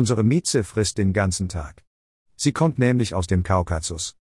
Unsere Mieze frisst den ganzen Tag. Sie kommt nämlich aus dem Kaukasus.